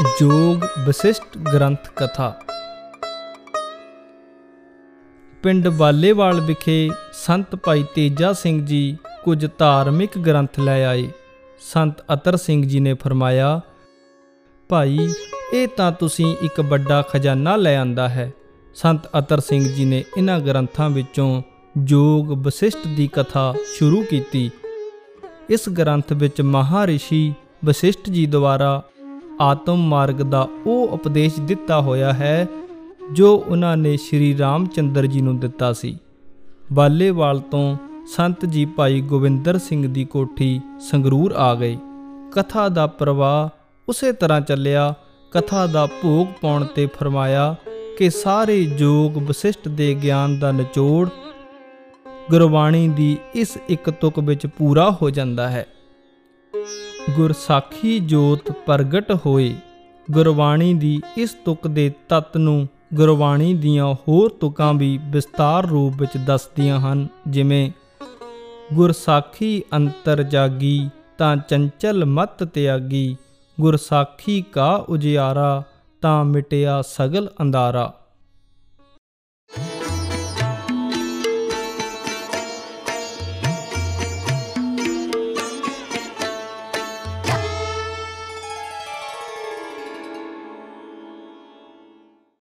ਜੋਗ ਵਿਸ਼ਿਸ਼ਟ ਗ੍ਰੰਥ ਕਥਾ। ਪਿੰਡ ਬਾਲੇਵਾਲ ਵਿਖੇ ਸੰਤ ਭਾਈ ਤੇਜਾ ਸਿੰਘ ਜੀ ਕੁਝ ਧਾਰਮਿਕ ਗ੍ਰੰਥ ਲੈ ਆਏ। ਸੰਤ ਅਤਰ ਸਿੰਘ ਜੀ ਨੇ ਫਰਮਾਇਆ, ਭਾਈ, ਇਹ ਤਾਂ ਤੁਸੀਂ ਇੱਕ ਵੱਡਾ ਖਜ਼ਾਨਾ ਲੈ ਆਂਦਾ ਹੈ। ਸੰਤ ਅਤਰ ਸਿੰਘ ਜੀ ਨੇ ਇਹਨਾਂ ਗ੍ਰੰਥਾਂ ਵਿੱਚੋਂ ਜੋਗ ਵਸਿਸ਼ਟ ਦੀ ਕਥਾ ਸ਼ੁਰੂ ਕੀਤੀ। ਇਸ ਗ੍ਰੰਥ ਵਿੱਚ ਮਹਾਰਿਸ਼ੀ ਵਸਿਸ਼ਟ ਜੀ ਦੁਆਰਾ ਆਤਮ ਮਾਰਗ ਦਾ ਉਹ ਉਪਦੇਸ਼ ਦਿੱਤਾ ਹੋਇਆ ਹੈ, ਜੋ ਉਹਨਾਂ ਨੇ ਸ਼੍ਰੀ ਰਾਮਚੰਦਰ ਜੀ ਨੂੰ ਦਿੱਤਾ ਸੀ। ਬਾਲੇਵਾਲ ਤੋਂ ਸੰਤ ਜੀ ਭਾਈ ਗੋਵਿੰਦਰ ਸਿੰਘ ਦੀ ਕੋਠੀ ਸੰਗਰੂਰ ਆ ਗਏ। ਕਥਾ ਦਾ ਪ੍ਰਵਾਹ ਉਸੇ ਤਰ੍ਹਾਂ ਚੱਲਿਆ। ਕਥਾ ਦਾ ਭੋਗ ਪਾਉਣ ਤੇ ਫਰਮਾਇਆ ਕਿ ਸਾਰੇ ਜੋਗ ਵਸਿਸ਼ਟ ਦੇ ਗਿਆਨ ਦਾ ਨਿਚੋੜ ਗੁਰਬਾਣੀ ਦੀ ਇਸ ਇੱਕ ਤੁਕ ਵਿੱਚ ਪੂਰਾ ਹੋ ਜਾਂਦਾ ਹੈ। ਗੁਰਸਾਖੀ ਜੋਤ ਪ੍ਰਗਟ ਹੋਏ। ਗੁਰਬਾਣੀ ਦੀ ਇਸ ਤੁਕ ਦੇ ਤਤ ਨੂੰ ਗੁਰਬਾਣੀ ਦੀਆਂ ਹੋਰ ਤੁਕਾਂ ਵੀ ਵਿਸਤਾਰ ਰੂਪ ਵਿੱਚ ਦੱਸਦੀਆਂ ਹਨ, ਜਿਵੇਂ, ਗੁਰਸਾਖੀ ਅੰਤਰ ਜਾਗੀ ਤਾਂ ਚੰਚਲ ਮਤ ਤਿਆਗੀ, ਗੁਰਸਾਖੀ ਕਾ ਉਜਿਆਰਾ ਤਾਂ ਮਿਟਿਆ ਸਗਲ ਅੰਦਾਰਾ